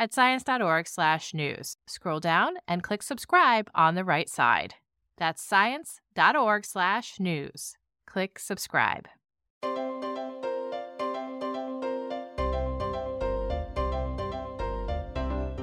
at science.org/news. Scroll down and click subscribe on the right side. That's science.org/news. Click subscribe.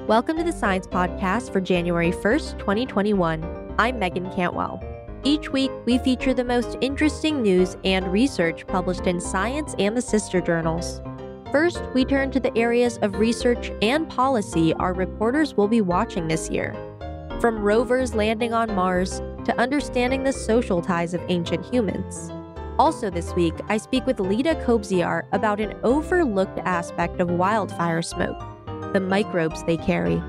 Welcome to the Science Podcast for January 1st, 2021. I'm Meagan Cantwell. Each week, we feature the most interesting news and research published in Science and the sister journals. First, we turn to the areas of research and policy our reporters will be watching this year. From rovers landing on Mars to understanding the social ties of ancient humans. Also, this week, I speak with Leda Kobziar about an overlooked aspect of wildfire smoke the microbes they carry.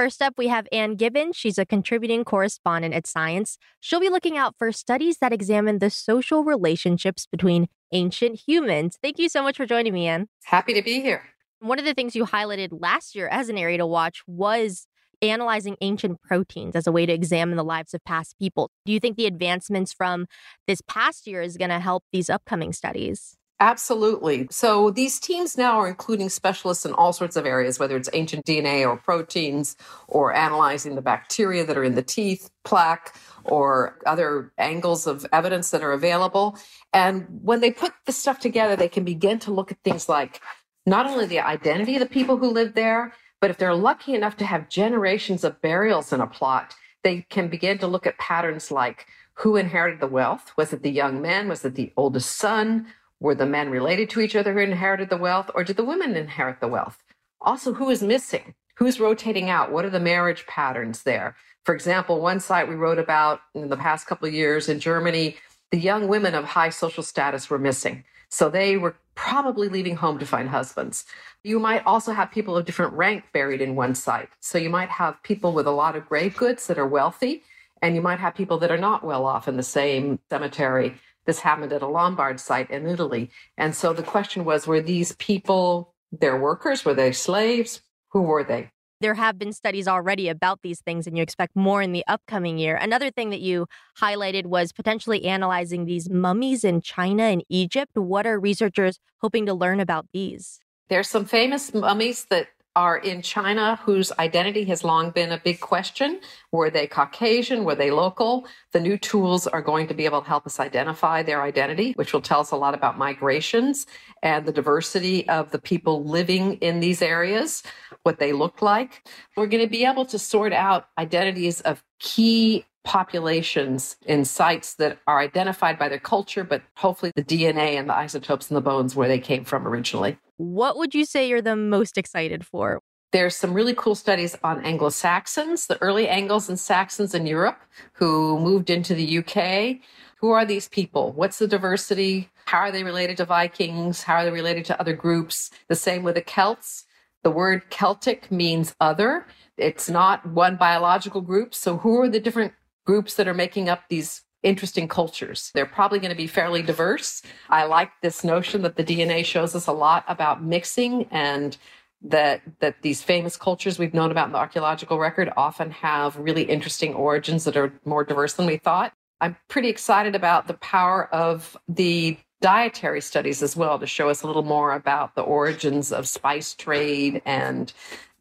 First up, we have Ann Gibbons. She's a contributing correspondent at Science. She'll be looking out for studies that examine the social relationships between ancient humans. Thank you so much for joining me, Ann. Happy to be here. One of the things you highlighted last year as an area to watch was analyzing ancient proteins as a way to examine the lives of past people. Do you think the advancements from this past year is going to help these upcoming studies? Absolutely. So these teams now are including specialists in all sorts of areas, whether it's ancient DNA or proteins, or analyzing the bacteria that are in the teeth, plaque, or other angles of evidence that are available. And when they put the stuff together, they can begin to look at things like not only the identity of the people who lived there, but if they're lucky enough to have generations of burials in a plot, they can begin to look at patterns like who inherited the wealth? Was it the young man? Was it the oldest son? Were the men related to each other who inherited the wealth, or did the women inherit the wealth? Also, who is missing? Who's rotating out? What are the marriage patterns there? For example, one site we wrote about in the past couple of years in Germany, the young women of high social status were missing. So they were probably leaving home to find husbands. You might also have people of different rank buried in one site. So you might have people with a lot of grave goods that are wealthy, and you might have people that are not well off in the same cemetery. This happened at a Lombard site in Italy. And so the question was were these people their workers? Were they slaves? Who were they? There have been studies already about these things, and you expect more in the upcoming year. Another thing that you highlighted was potentially analyzing these mummies in China and Egypt. What are researchers hoping to learn about these? There's some famous mummies that are in China whose identity has long been a big question. Were they Caucasian? Were they local? The new tools are going to be able to help us identify their identity, which will tell us a lot about migrations and the diversity of the people living in these areas, what they look like. We're going to be able to sort out identities of key populations in sites that are identified by their culture, but hopefully the DNA and the isotopes in the bones where they came from originally. What would you say you're the most excited for? There's some really cool studies on Anglo Saxons, the early Angles and Saxons in Europe who moved into the UK. Who are these people? What's the diversity? How are they related to Vikings? How are they related to other groups? The same with the Celts. The word Celtic means other. It's not one biological group. So who are the different groups that are making up these interesting cultures. They're probably going to be fairly diverse. I like this notion that the DNA shows us a lot about mixing and that that these famous cultures we've known about in the archaeological record often have really interesting origins that are more diverse than we thought. I'm pretty excited about the power of the dietary studies as well to show us a little more about the origins of spice trade and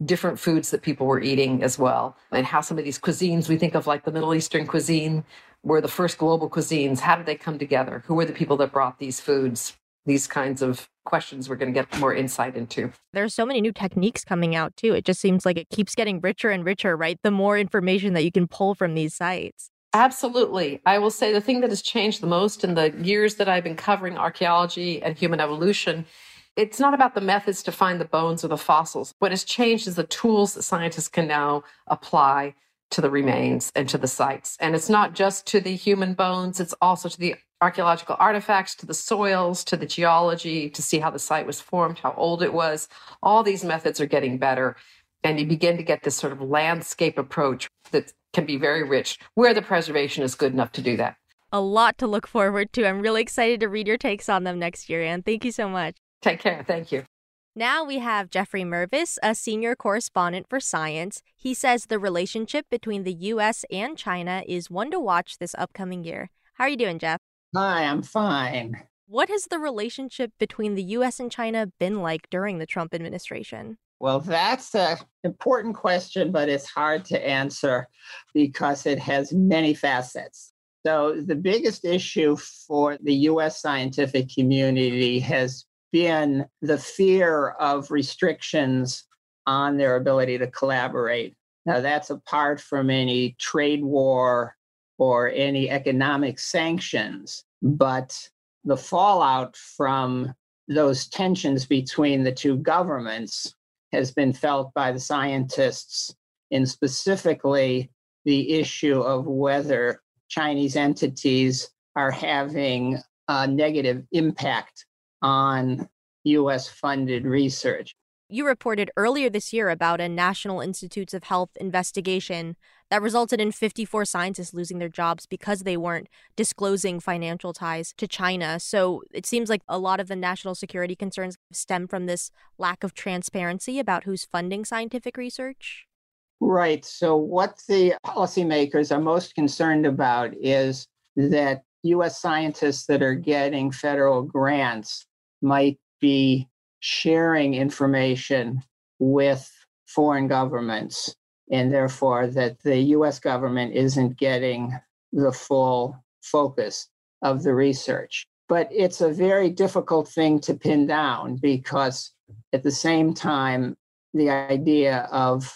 different foods that people were eating as well and how some of these cuisines we think of like the middle eastern cuisine were the first global cuisines how did they come together? Who were the people that brought these foods? These kinds of questions we're going to get more insight into. There's so many new techniques coming out too. It just seems like it keeps getting richer and richer right? The more information that you can pull from these sites. Absolutely. I will say the thing that has changed the most in the years that I've been covering archaeology and human evolution, it's not about the methods to find the bones or the fossils. What has changed is the tools that scientists can now apply to the remains and to the sites. And it's not just to the human bones, it's also to the archaeological artifacts, to the soils, to the geology, to see how the site was formed, how old it was. All these methods are getting better. And you begin to get this sort of landscape approach that can be very rich where the preservation is good enough to do that. A lot to look forward to. I'm really excited to read your takes on them next year, Ann. Thank you so much. Take care. Thank you. Now we have Jeffrey Mervis, a senior correspondent for Science. He says the relationship between the U.S. and China is one to watch this upcoming year. How are you doing, Jeff? Hi, I'm fine. What has the relationship between the U.S. and China been like during the Trump administration? Well, that's an important question, but it's hard to answer because it has many facets. So, the biggest issue for the US scientific community has been the fear of restrictions on their ability to collaborate. Now, that's apart from any trade war or any economic sanctions, but the fallout from those tensions between the two governments has been felt by the scientists in specifically the issue of whether Chinese entities are having a negative impact on US funded research. You reported earlier this year about a National Institutes of Health investigation that resulted in 54 scientists losing their jobs because they weren't disclosing financial ties to China. So it seems like a lot of the national security concerns stem from this lack of transparency about who's funding scientific research. Right. So, what the policymakers are most concerned about is that US scientists that are getting federal grants might be sharing information with foreign governments, and therefore that the US government isn't getting the full focus of the research. But it's a very difficult thing to pin down because at the same time, the idea of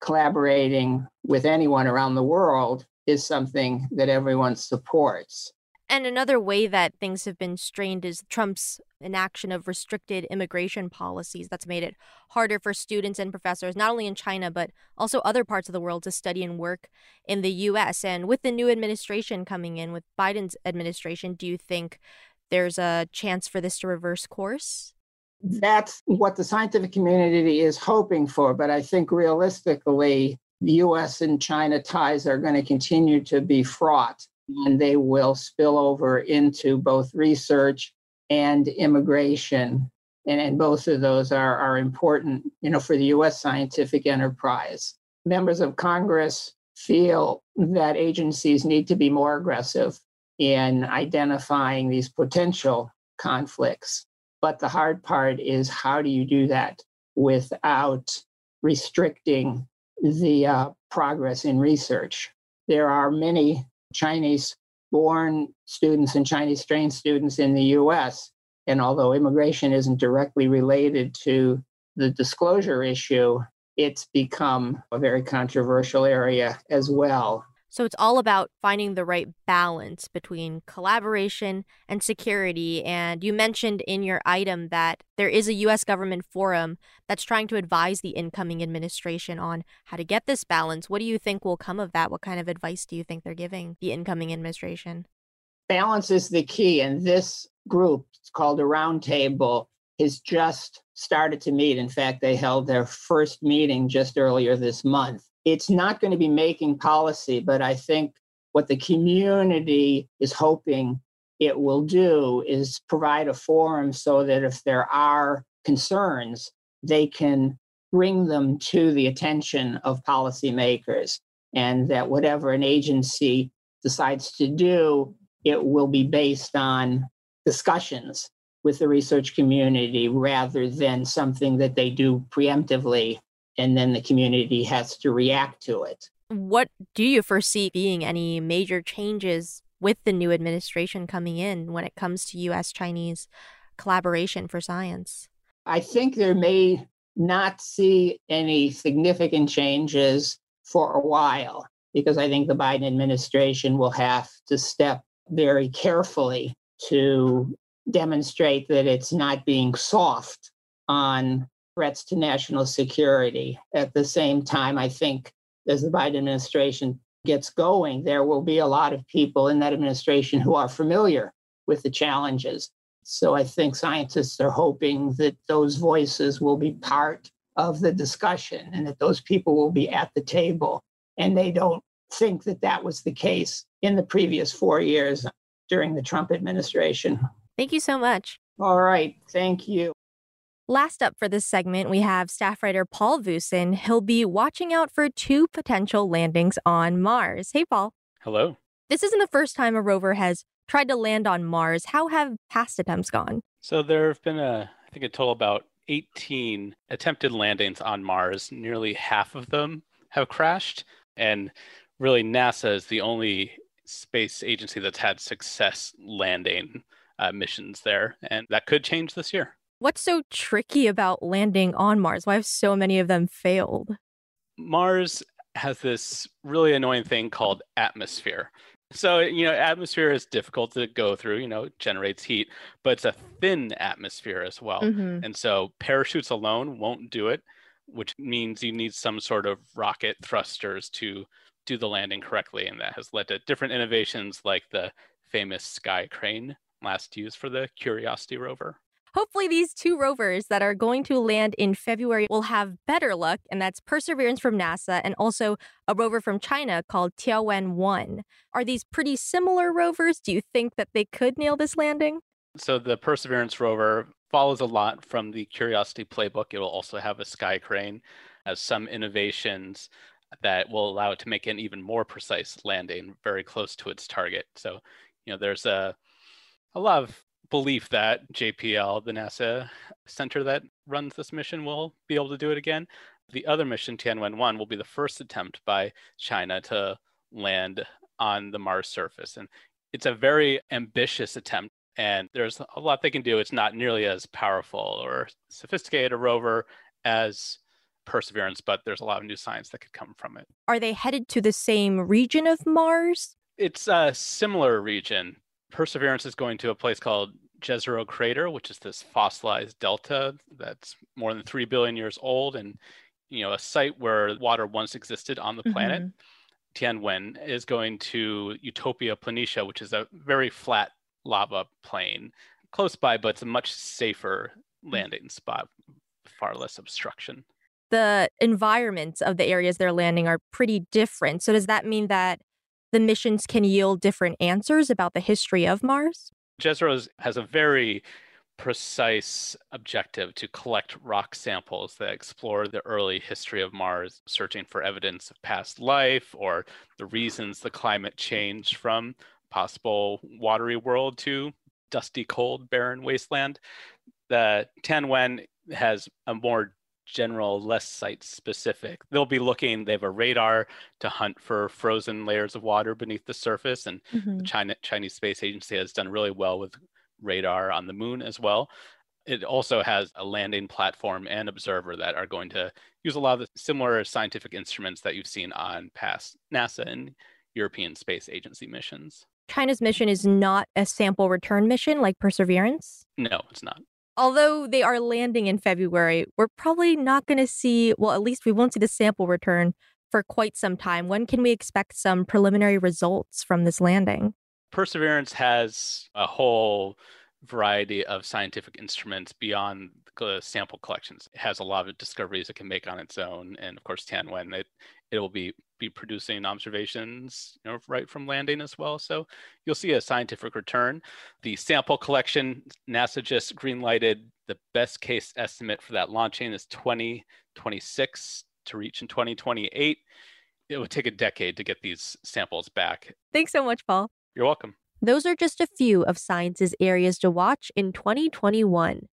collaborating with anyone around the world is something that everyone supports. And another way that things have been strained is Trump's inaction of restricted immigration policies that's made it harder for students and professors, not only in China, but also other parts of the world, to study and work in the U.S. And with the new administration coming in, with Biden's administration, do you think there's a chance for this to reverse course? That's what the scientific community is hoping for. But I think realistically, the US and China ties are going to continue to be fraught and they will spill over into both research and immigration. And, and both of those are, are important, you know, for the US scientific enterprise. Members of Congress feel that agencies need to be more aggressive in identifying these potential conflicts. But the hard part is how do you do that without restricting the uh, progress in research? There are many Chinese born students and Chinese trained students in the US. And although immigration isn't directly related to the disclosure issue, it's become a very controversial area as well. So it's all about finding the right balance between collaboration and security. And you mentioned in your item that there is a U.S. government forum that's trying to advise the incoming administration on how to get this balance. What do you think will come of that? What kind of advice do you think they're giving the incoming administration? Balance is the key. And this group, it's called a roundtable, has just started to meet. In fact, they held their first meeting just earlier this month it's not going to be making policy, but I think what the community is hoping it will do is provide a forum so that if there are concerns, they can bring them to the attention of policymakers. And that whatever an agency decides to do, it will be based on discussions with the research community rather than something that they do preemptively and then the community has to react to it. What do you foresee being any major changes with the new administration coming in when it comes to US Chinese collaboration for science? I think there may not see any significant changes for a while because I think the Biden administration will have to step very carefully to demonstrate that it's not being soft on threats to national security. At the same time, I think as the Biden administration gets going, there will be a lot of people in that administration who are familiar with the challenges. So I think scientists are hoping that those voices will be part of the discussion and that those people will be at the table. And they don't think that that was the case in the previous four years during the Trump administration. Thank you so much. All right. Thank you. Last up for this segment, we have staff writer Paul Voosen. He'll be watching out for two potential landings on Mars. Hey, Paul. Hello. This isn't the first time a rover has tried to land on Mars. How have past attempts gone? So there have been a, I think a total about 18 attempted landings on Mars. Nearly half of them have crashed, and really NASA is the only space agency that's had success landing uh, missions there, and that could change this year. What's so tricky about landing on Mars? Why have so many of them failed? Mars has this really annoying thing called atmosphere. So, you know, atmosphere is difficult to go through, you know, generates heat, but it's a thin atmosphere as well. Mm-hmm. And so parachutes alone won't do it, which means you need some sort of rocket thrusters to do the landing correctly. And that has led to different innovations like the famous sky crane last used for the Curiosity rover. Hopefully, these two rovers that are going to land in February will have better luck, and that's Perseverance from NASA and also a rover from China called Tianwen 1. Are these pretty similar rovers? Do you think that they could nail this landing? So, the Perseverance rover follows a lot from the Curiosity playbook. It will also have a sky crane, has some innovations that will allow it to make an even more precise landing very close to its target. So, you know, there's a a lot of belief that JPL, the NASA center that runs this mission, will be able to do it again. The other mission, Tianwen 1, will be the first attempt by China to land on the Mars surface. And it's a very ambitious attempt, and there's a lot they can do. It's not nearly as powerful or sophisticated a rover as Perseverance, but there's a lot of new science that could come from it. Are they headed to the same region of Mars? It's a similar region, Perseverance is going to a place called Jezero Crater, which is this fossilized delta that's more than 3 billion years old and you know a site where water once existed on the planet. Mm-hmm. Tianwen is going to Utopia Planitia, which is a very flat lava plain close by, but it's a much safer landing spot, far less obstruction. The environments of the areas they're landing are pretty different. So does that mean that the missions can yield different answers about the history of Mars? Jezero has a very precise objective to collect rock samples that explore the early history of Mars, searching for evidence of past life or the reasons the climate changed from possible watery world to dusty, cold, barren wasteland. The Tianwen has a more general, less site specific. They'll be looking, they have a radar to hunt for frozen layers of water beneath the surface. And mm-hmm. the China, Chinese Space Agency has done really well with radar on the moon as well. It also has a landing platform and observer that are going to use a lot of the similar scientific instruments that you've seen on past NASA and European Space Agency missions. China's mission is not a sample return mission like Perseverance? No, it's not although they are landing in February, we're probably not going to see, well, at least we won't see the sample return for quite some time. When can we expect some preliminary results from this landing? Perseverance has a whole variety of scientific instruments beyond the sample collections. It has a lot of discoveries it can make on its own, and of course, Tianwen it it will be be producing observations you know, right from landing as well. So you'll see a scientific return. The sample collection, NASA just greenlighted the best case estimate for that launching is 2026 to reach in 2028. it would take a decade to get these samples back. Thanks so much, Paul. You're welcome. Those are just a few of science's areas to watch in 2021.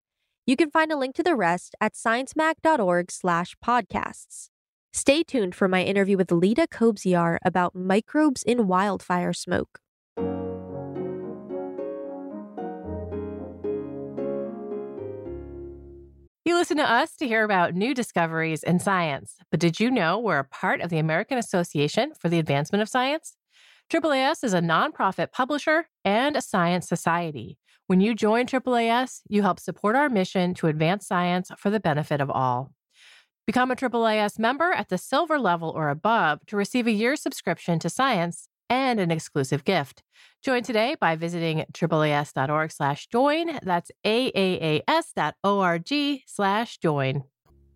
You can find a link to the rest at sciencemag.org/podcasts. Stay tuned for my interview with Leda Kobziar about microbes in wildfire smoke. You listen to us to hear about new discoveries in science, but did you know we're a part of the American Association for the Advancement of Science? AAAS is a nonprofit publisher and a science society. When you join AAAS, you help support our mission to advance science for the benefit of all. Become a AAAS member at the silver level or above to receive a year's subscription to science and an exclusive gift. Join today by visiting AAAS.org slash join. That's AAAS.org slash join.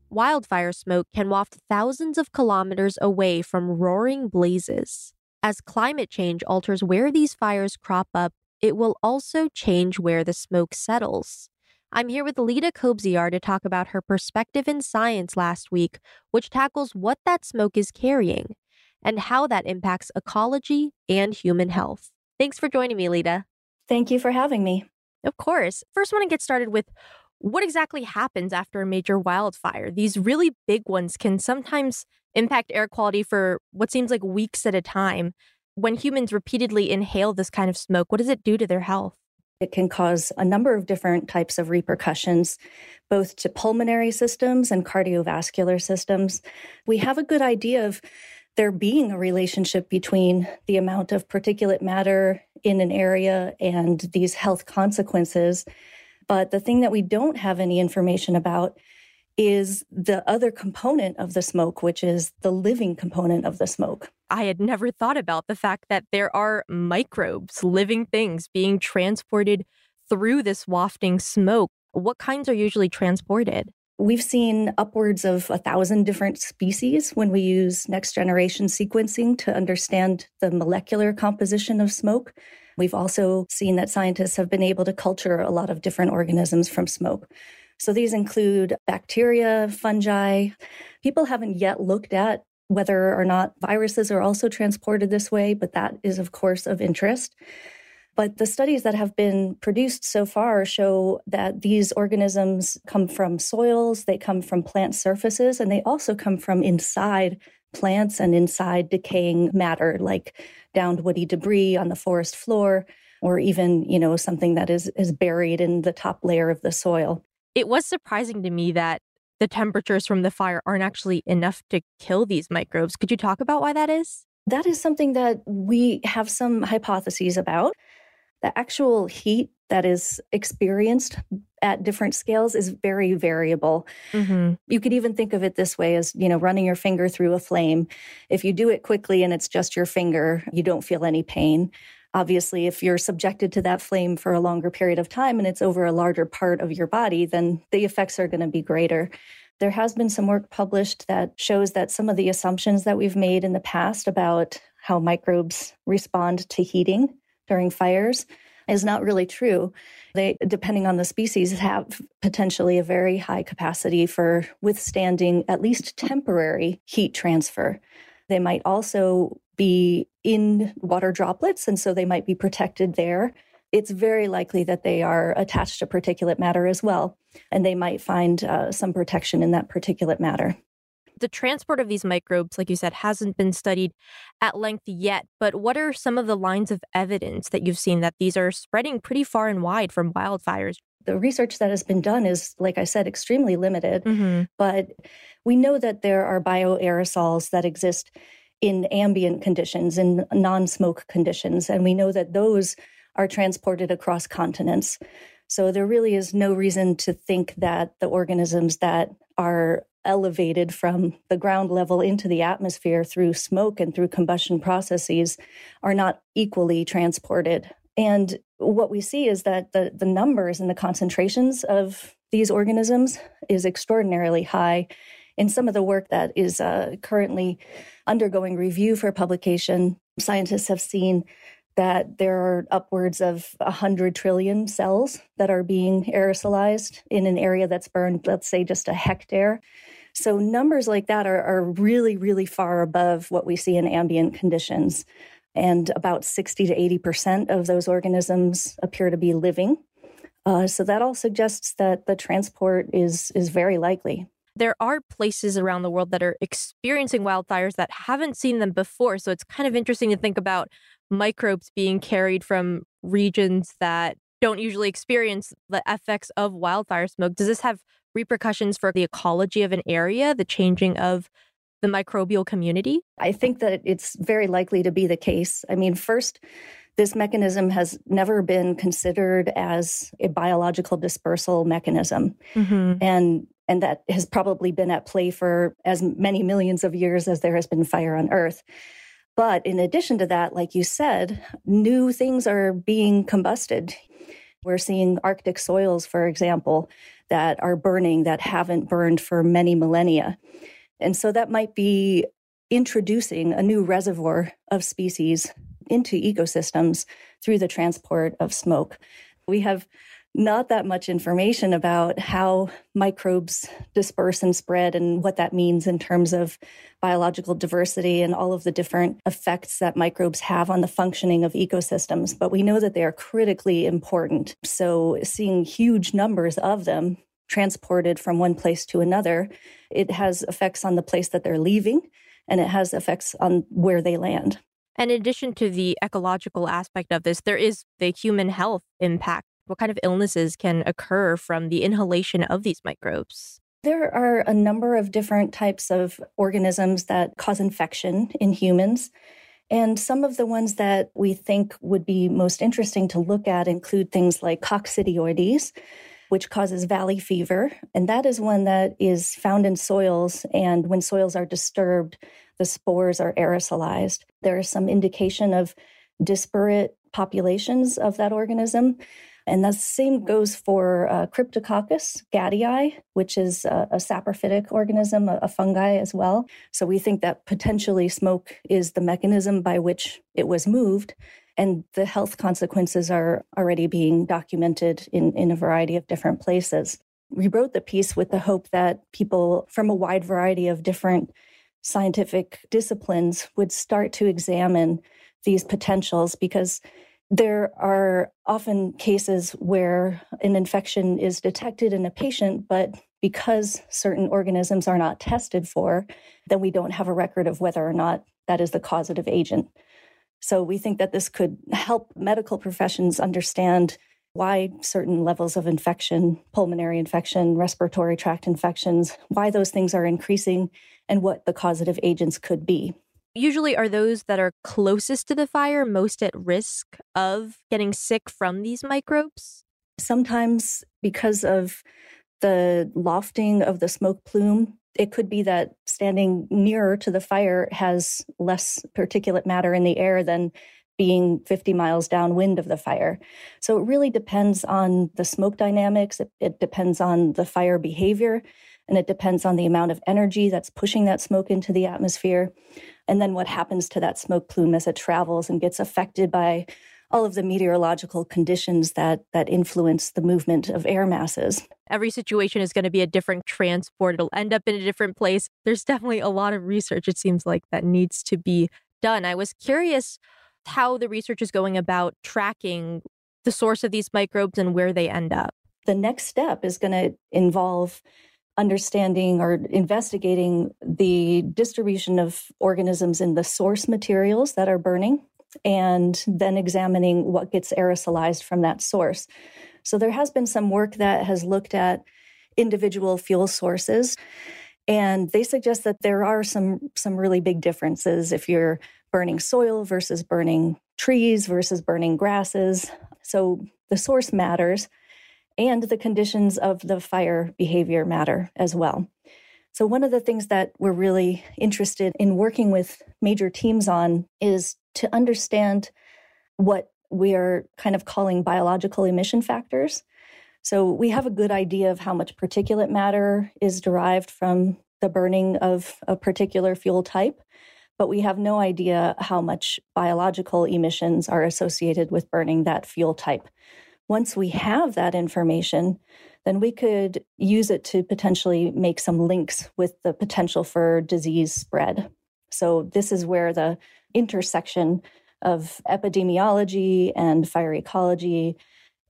Wildfire smoke can waft thousands of kilometers away from roaring blazes. As climate change alters where these fires crop up, it will also change where the smoke settles. I'm here with Leda Kobziar to talk about her perspective in science last week, which tackles what that smoke is carrying and how that impacts ecology and human health. Thanks for joining me, Leda. Thank you for having me. Of course. First, I want to get started with what exactly happens after a major wildfire. These really big ones can sometimes impact air quality for what seems like weeks at a time. When humans repeatedly inhale this kind of smoke, what does it do to their health? It can cause a number of different types of repercussions, both to pulmonary systems and cardiovascular systems. We have a good idea of there being a relationship between the amount of particulate matter in an area and these health consequences. But the thing that we don't have any information about is the other component of the smoke, which is the living component of the smoke. I had never thought about the fact that there are microbes, living things being transported through this wafting smoke. What kinds are usually transported? We've seen upwards of a thousand different species when we use next generation sequencing to understand the molecular composition of smoke. We've also seen that scientists have been able to culture a lot of different organisms from smoke. So these include bacteria, fungi. People haven't yet looked at whether or not viruses are also transported this way, but that is, of course, of interest. But the studies that have been produced so far show that these organisms come from soils, they come from plant surfaces, and they also come from inside plants and inside decaying matter like downed woody debris on the forest floor or even, you know, something that is is buried in the top layer of the soil. It was surprising to me that the temperatures from the fire aren't actually enough to kill these microbes. Could you talk about why that is? That is something that we have some hypotheses about. The actual heat that is experienced at different scales is very variable. Mm-hmm. You could even think of it this way as, you know, running your finger through a flame. If you do it quickly and it's just your finger, you don't feel any pain. Obviously, if you're subjected to that flame for a longer period of time and it's over a larger part of your body, then the effects are going to be greater. There has been some work published that shows that some of the assumptions that we've made in the past about how microbes respond to heating during fires is not really true. They, depending on the species, have potentially a very high capacity for withstanding at least temporary heat transfer. They might also be in water droplets, and so they might be protected there. It's very likely that they are attached to particulate matter as well, and they might find uh, some protection in that particulate matter. The transport of these microbes, like you said, hasn't been studied at length yet. But what are some of the lines of evidence that you've seen that these are spreading pretty far and wide from wildfires? the research that has been done is, like I said, extremely limited. Mm-hmm. But we know that there are bioaerosols that exist in ambient conditions, in non smoke conditions. And we know that those are transported across continents. So there really is no reason to think that the organisms that are elevated from the ground level into the atmosphere through smoke and through combustion processes are not equally transported. And what we see is that the, the numbers and the concentrations of these organisms is extraordinarily high in some of the work that is uh, currently undergoing review for publication, scientists have seen that there are upwards of 100 trillion cells that are being aerosolized in an area that's burned, let's say, just a hectare. So numbers like that are, are really, really far above what we see in ambient conditions. And about 60 to 80% of those organisms appear to be living. Uh, so that all suggests that the transport is is very likely. There are places around the world that are experiencing wildfires that haven't seen them before. So it's kind of interesting to think about microbes being carried from regions that don't usually experience the effects of wildfire smoke. Does this have repercussions for the ecology of an area, the changing of the microbial community? I think that it's very likely to be the case. I mean, first, this mechanism has never been considered as a biological dispersal mechanism. Mm-hmm. And and that has probably been at play for as many millions of years as there has been fire on Earth. But in addition to that, like you said, new things are being combusted. We're seeing Arctic soils, for example, that are burning that haven't burned for many millennia. And so that might be introducing a new reservoir of species into ecosystems through the transport of smoke. We have not that much information about how microbes disperse and spread and what that means in terms of biological diversity and all of the different effects that microbes have on the functioning of ecosystems. But we know that they are critically important. So seeing huge numbers of them transported from one place to another, it has effects on the place that they're leaving and it has effects on where they land. And in addition to the ecological aspect of this, there is the human health impact what kind of illnesses can occur from the inhalation of these microbes? There are a number of different types of organisms that cause infection in humans. And some of the ones that we think would be most interesting to look at include things like coccidioides, which causes valley fever. And that is one that is found in soils. And when soils are disturbed, the spores are aerosolized. There is some indication of disparate populations of that organism. And the same goes for uh, Cryptococcus gattii, which is a, a saprophytic organism, a, a, fungi as well. So we think that potentially smoke is the mechanism by which it was moved. And the health consequences are already being documented in, in a variety of different places. We wrote the piece with the hope that people from a wide variety of different scientific disciplines would start to examine these potentials because there are often cases where an infection is detected in a patient, but because certain organisms are not tested for, then we don't have a record of whether or not that is the causative agent. So we think that this could help medical professions understand why certain levels of infection, pulmonary infection, respiratory tract infections, why those things are increasing, and what the causative agents could be usually are those that are closest to the fire most at risk of getting sick from these microbes? Sometimes, because of the lofting of the smoke plume, it could be that standing nearer to the fire has less particulate matter in the air than being 50 miles downwind of the fire. So it really depends on the smoke dynamics, it, it depends on the fire behavior, and it depends on the amount of energy that's pushing that smoke into the atmosphere and then what happens to that smoke plume as it travels and gets affected by all of the meteorological conditions that that influence the movement of air masses. Every situation is going to be a different transport. It'll end up in a different place. There's definitely a lot of research it seems like that needs to be done. I was curious how the research is going about tracking the source of these microbes and where they end up. The next step is going to involve understanding or investigating the distribution of organisms in the source materials that are burning and then examining what gets aerosolized from that source. So there has been some work that has looked at individual fuel sources and they suggest that there are some some really big differences if you're burning soil versus burning trees versus burning grasses. So the source matters and the conditions of the fire behavior matter as well. So, one of the things that we're really interested in working with major teams on is to understand what we are kind of calling biological emission factors. So, we have a good idea of how much particulate matter is derived from the burning of a particular fuel type, but we have no idea how much biological emissions are associated with burning that fuel type. Once we have that information, then we could use it to potentially make some links with the potential for disease spread. So, this is where the intersection of epidemiology and fire ecology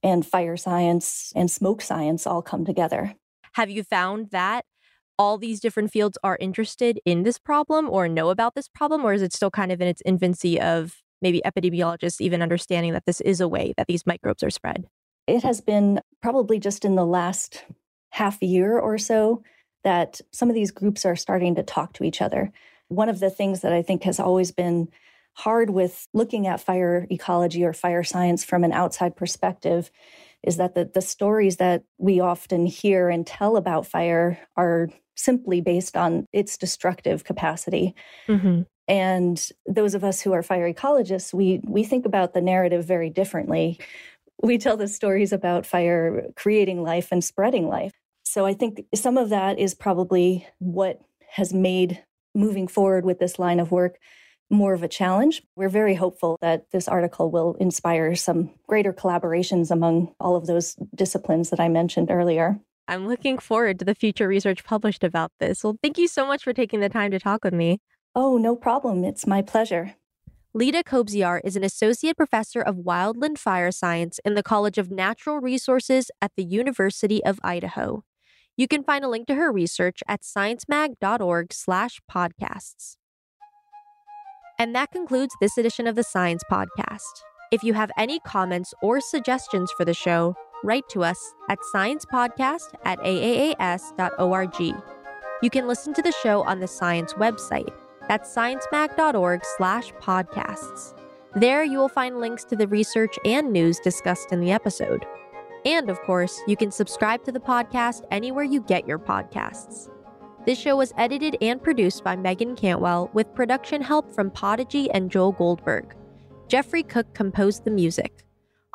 and fire science and smoke science all come together. Have you found that all these different fields are interested in this problem or know about this problem, or is it still kind of in its infancy of maybe epidemiologists even understanding that this is a way that these microbes are spread? It has been probably just in the last half year or so that some of these groups are starting to talk to each other. One of the things that I think has always been hard with looking at fire ecology or fire science from an outside perspective is that the, the stories that we often hear and tell about fire are simply based on its destructive capacity. Mm-hmm. And those of us who are fire ecologists, we we think about the narrative very differently. We tell the stories about fire creating life and spreading life. So I think some of that is probably what has made moving forward with this line of work more of a challenge. We're very hopeful that this article will inspire some greater collaborations among all of those disciplines that I mentioned earlier. I'm looking forward to the future research published about this. Well, thank you so much for taking the time to talk with me. Oh, no problem. It's my pleasure. Leda Kobziar is an associate professor of wildland fire science in the College of Natural Resources at the University of Idaho. You can find a link to her research at sciencemag.org/podcasts. And that concludes this edition of the Science Podcast. If you have any comments or suggestions for the show, write to us at sciencepodcast at aaas.org. You can listen to the show on the Science website. That's sciencemag.org slash podcasts. There you will find links to the research and news discussed in the episode. And of course, you can subscribe to the podcast anywhere you get your podcasts. This show was edited and produced by Meagan Cantwell with production help from Podigy and Joel Goldberg. Jeffrey Cook composed the music.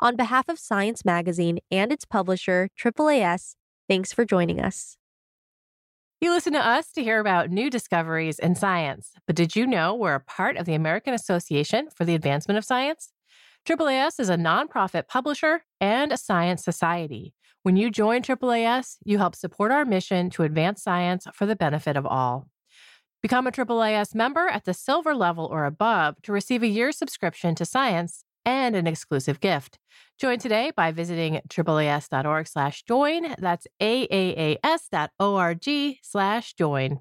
On behalf of Science Magazine and its publisher, AAAS, thanks for joining us. You listen to us to hear about new discoveries in science, but did you know we're a part of the American Association for the Advancement of Science? AAAS is a nonprofit publisher and a science society. When you join AAAS, you help support our mission to advance science for the benefit of all. Become a AAAS member at the silver level or above to receive a year's subscription to science and an exclusive gift. Join today by visiting AAAS.org slash join. That's AAAS.org slash join.